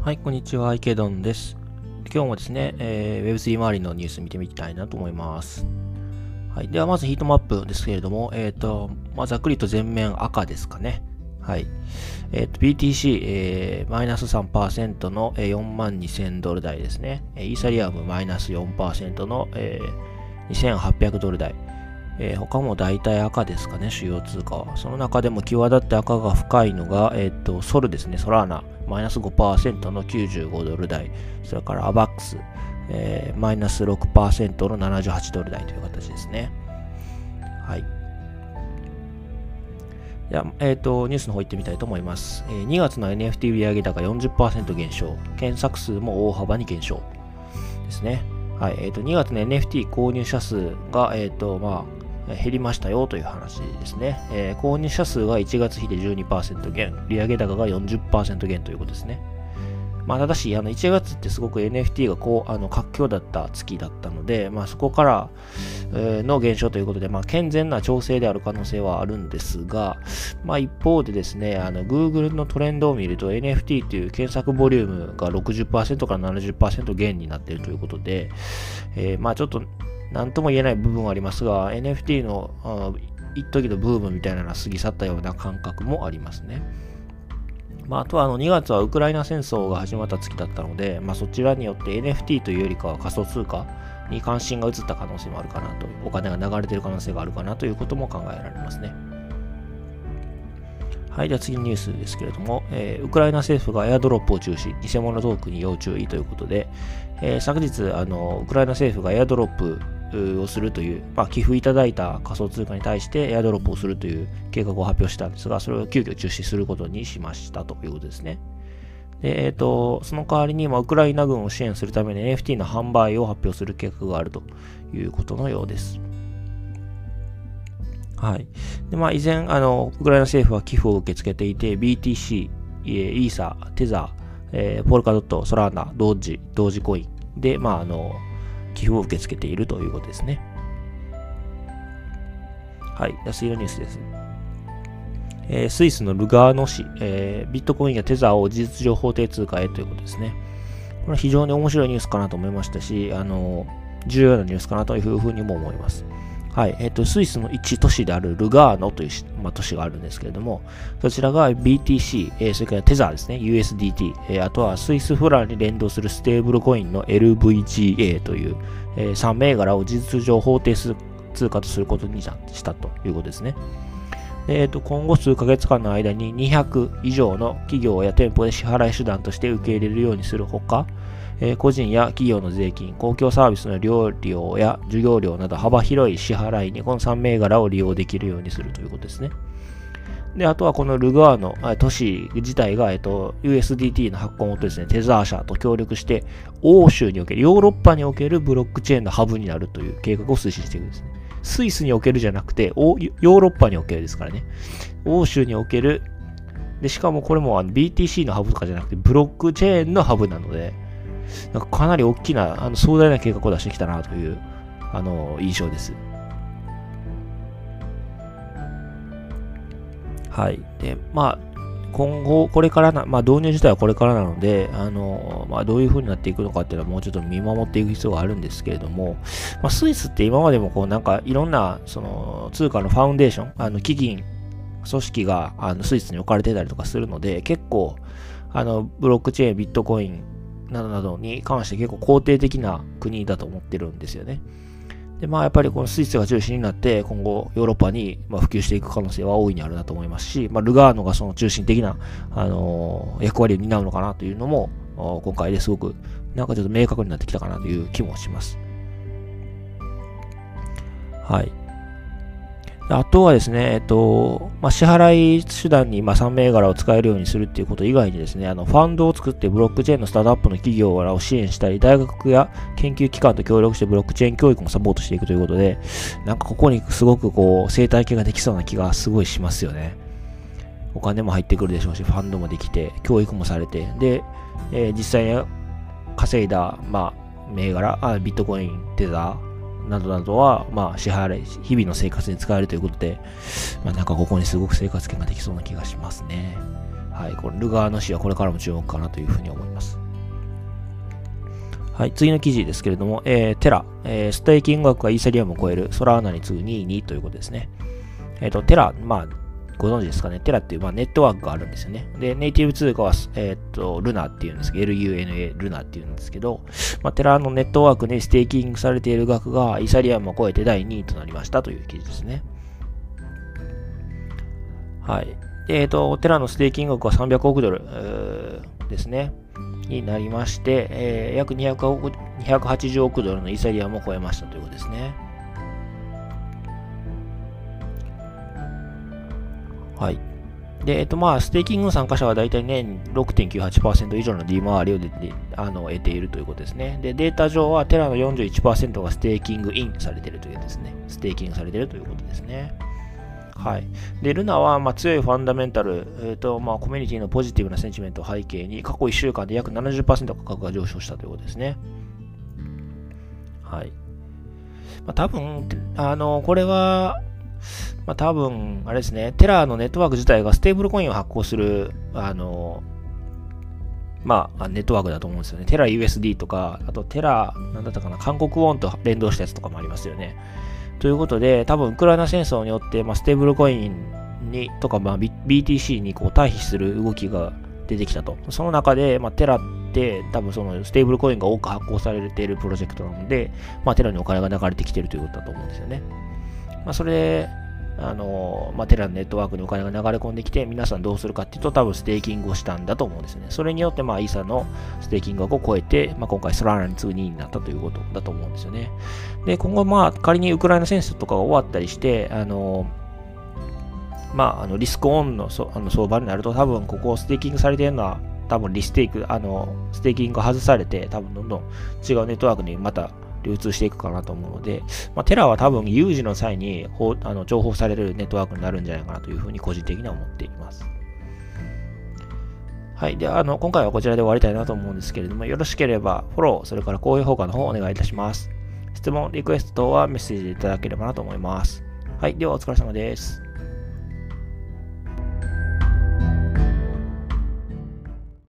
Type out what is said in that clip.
はい、こんにちは、池ドンです。今日もですね、えー、Web3 周りのニュース見てみたいなと思います。はい、では、まずヒートマップですけれども、えっ、ー、と、まあ、ざっくりと全面赤ですかね。はい。えっ、ー、と、BTC、えー、マイナス3%の、4万2000ドル台ですね。イーサリアムマイナス4%の、えー、2800ドル台。えー、他も大体赤ですかね、主要通貨は。その中でも際立って赤が深いのが、えっ、ー、と、ソルですね、ソラーナ、マイナス5%の95ドル台。それからアバックス、えー、マイナス6%の78ドル台という形ですね。はい。じゃ、えっ、ー、と、ニュースの方行ってみたいと思います。えー、2月の NFT 売上高40%減少。検索数も大幅に減少。ですね。はい。えっ、ー、と、2月の NFT 購入者数が、えっ、と、まあ、減りましたよという話ですね。えー、購入者数が1月比で12%減、利上げ高が40%減ということですね。まあ、ただし、あの1月ってすごく NFT がこうあの活況だった月だったので、まあ、そこから、の減少ということで、まあ、健全な調整である可能性はあるんですが、まあ、一方でですね、あの Google のトレンドを見ると NFT という検索ボリュームが60%から70%減になっているということで、えー、まあちょっと何とも言えない部分はありますが、NFT の一時のブームみたいなのは過ぎ去ったような感覚もありますね。まあ、あとはあの2月はウクライナ戦争が始まった月だったので、まあ、そちらによって NFT というよりかは仮想通貨に関心が移った可能性もあるかなと、お金が流れている可能性があるかなということも考えられますね。はい、では次のニュースですけれども、えー、ウクライナ政府がエアドロップを中止、偽物トークに要注意ということで、えー、昨日あの、ウクライナ政府がエアドロップをするという、まあ、寄付いただいた仮想通貨に対してエアドロップをするという計画を発表したんですが、それを急遽中止することにしましたということですね。で、えっ、ー、と、その代わりに、まあ、ウクライナ軍を支援するために NFT の販売を発表する計画があるということのようです。はい。で、まあ、依然、あの、ウクライナ政府は寄付を受け付けていて、BTC、イーサー、テザー、えー、ポルカドット、ソラーナ、同時、同時コインで、まあ、あの、寄付を受け付けているということですね。はい。次のニュースです。えー、スイスのルガーノ市、えー、ビットコインやテザーを事実上法定通貨へということですね。これは非常に面白いニュースかなと思いましたし、あの、重要なニュースかなというふうにも思います。はい。えっ、ー、と、スイスの一都市であるルガーノという、まあ、都市があるんですけれども、そちらが BTC、えー、それからテザーですね、USDT、えー、あとはスイスフランに連動するステーブルコインの LVGA という、えー、3銘柄を事実上法定通貨とすることにしたということですね。えー、と今後数ヶ月間の間に200以上の企業や店舗で支払い手段として受け入れるようにするほか、えー、個人や企業の税金、公共サービスの料料や授業料など幅広い支払いにこの3銘柄を利用できるようにするということですね。で、あとはこのルガーの都市自体が、えっと、USDT の発行元ですね、テザー社と協力して、欧州における、ヨーロッパにおけるブロックチェーンのハブになるという計画を推進していくんですね。スイスにおけるじゃなくて、ヨーロッパにおけるですからね。欧州における、で、しかもこれも BTC のハブとかじゃなくて、ブロックチェーンのハブなので、なんかかなり大きな、あの壮大な計画を出してきたなという、あの、印象です。はい。で、まあ、今後、これからな、まあ、導入自体はこれからなので、あの、まあ、どういう風になっていくのかっていうのはもうちょっと見守っていく必要があるんですけれども、まあ、スイスって今までもこう、なんかいろんな、その、通貨のファウンデーション、あの、基金、組織が、あの、スイスに置かれてたりとかするので、結構、あの、ブロックチェーン、ビットコイン、などなどに関して結構肯定的な国だと思ってるんですよね。で、まあやっぱりこのスイスが中心になって今後ヨーロッパにま普及していく可能性は大いにあるなと思いますし、まあ、ルガーノがその中心的な、あのー、役割を担うのかなというのも今回ですごくなんかちょっと明確になってきたかなという気もします。はい。あとはですね、えっと、まあ、支払い手段に、まあ、3銘柄を使えるようにするっていうこと以外にですね、あの、ファンドを作ってブロックチェーンのスタートアップの企業らを支援したり、大学や研究機関と協力してブロックチェーン教育もサポートしていくということで、なんかここにすごくこう、生態系ができそうな気がすごいしますよね。お金も入ってくるでしょうし、ファンドもできて、教育もされて、で、えー、実際に稼いだ、まあ、銘柄、あビットコイン、テザー、などなどは、まあ、支払い、日々の生活に使えるということで、まあ、なんかここにすごく生活圏ができそうな気がしますね。はい、この、ルガーの市はこれからも注目かなというふうに思います。はい、次の記事ですけれども、えー、テラ、えー、ステーキング額がイーサリアムを超えるソラーナに次ぐ2位にということですね。えっ、ー、と、テラ、まあ、ご存知ですかね？テラっていう、まあ、ネットワークがあるんですよね。で、ネイティブ通貨は、えっ、と、ルナっていうんですけど、LUNA、ルナっていうんですけど、まあ、テラのネットワークにステーキングされている額がイーサリアムを超えて第2位となりましたという記事ですね。はい。えっ、と、テラのステーキング額は300億ドルですね。になりまして、えー、約200億280億ドルのイーサリアムを超えましたということですね。はい。で、えっと、まあ、ステーキングの参加者は大体年6.98%以上の利回りをであの得ているということですね。で、データ上はテラの41%がステーキングインされているというですね。ステーキングされているということですね。はい。で、ルナは、まあ、強いファンダメンタル、えーとまあ、コミュニティのポジティブなセンチメントを背景に、過去1週間で約70%価格が上昇したということですね。はい。まあ、多分、あの、これは、まあ、多分、あれですね、テラのネットワーク自体がステーブルコインを発行する、あの、まあ、ネットワークだと思うんですよね。テラ USD とか、あとテラ、なんだったかな、韓国ウォンと連動したやつとかもありますよね。ということで、多分ウクライナ戦争によって、まあ、ステーブルコインにとか、まあ、BTC にこう退避する動きが出てきたと。その中で、まあ、テラって多分そのステーブルコインが多く発行されているプロジェクトなので、まあ、テラにお金が流れてきてるということだと思うんですよね。まあ、それで、あの、まあ、テラのネットワークにお金が流れ込んできて、皆さんどうするかっていうと、多分ステーキングをしたんだと思うんですね。それによって、まあ、イーサのステーキング額を超えて、まあ、今回ソラナに次ぐ2位になったということだと思うんですよね。で、今後、まあ、仮にウクライナ戦争とかが終わったりして、あの、まあ、あのリスクオンのそあの相場になると、多分ここをステーキングされてるのは、多分リステーク、あの、ステーキング外されて、多分どんどん違うネットワークにまた流通していくかなと思うので、まあ、テラは多分有事の際にあの情報されるネットワークになるんじゃないかなというふうに個人的には思っています。はい。では、あの、今回はこちらで終わりたいなと思うんですけれども、よろしければフォロー、それから高評価の方をお願いいたします。質問、リクエスト等はメッセージでいただければなと思います。はい。では、お疲れ様です。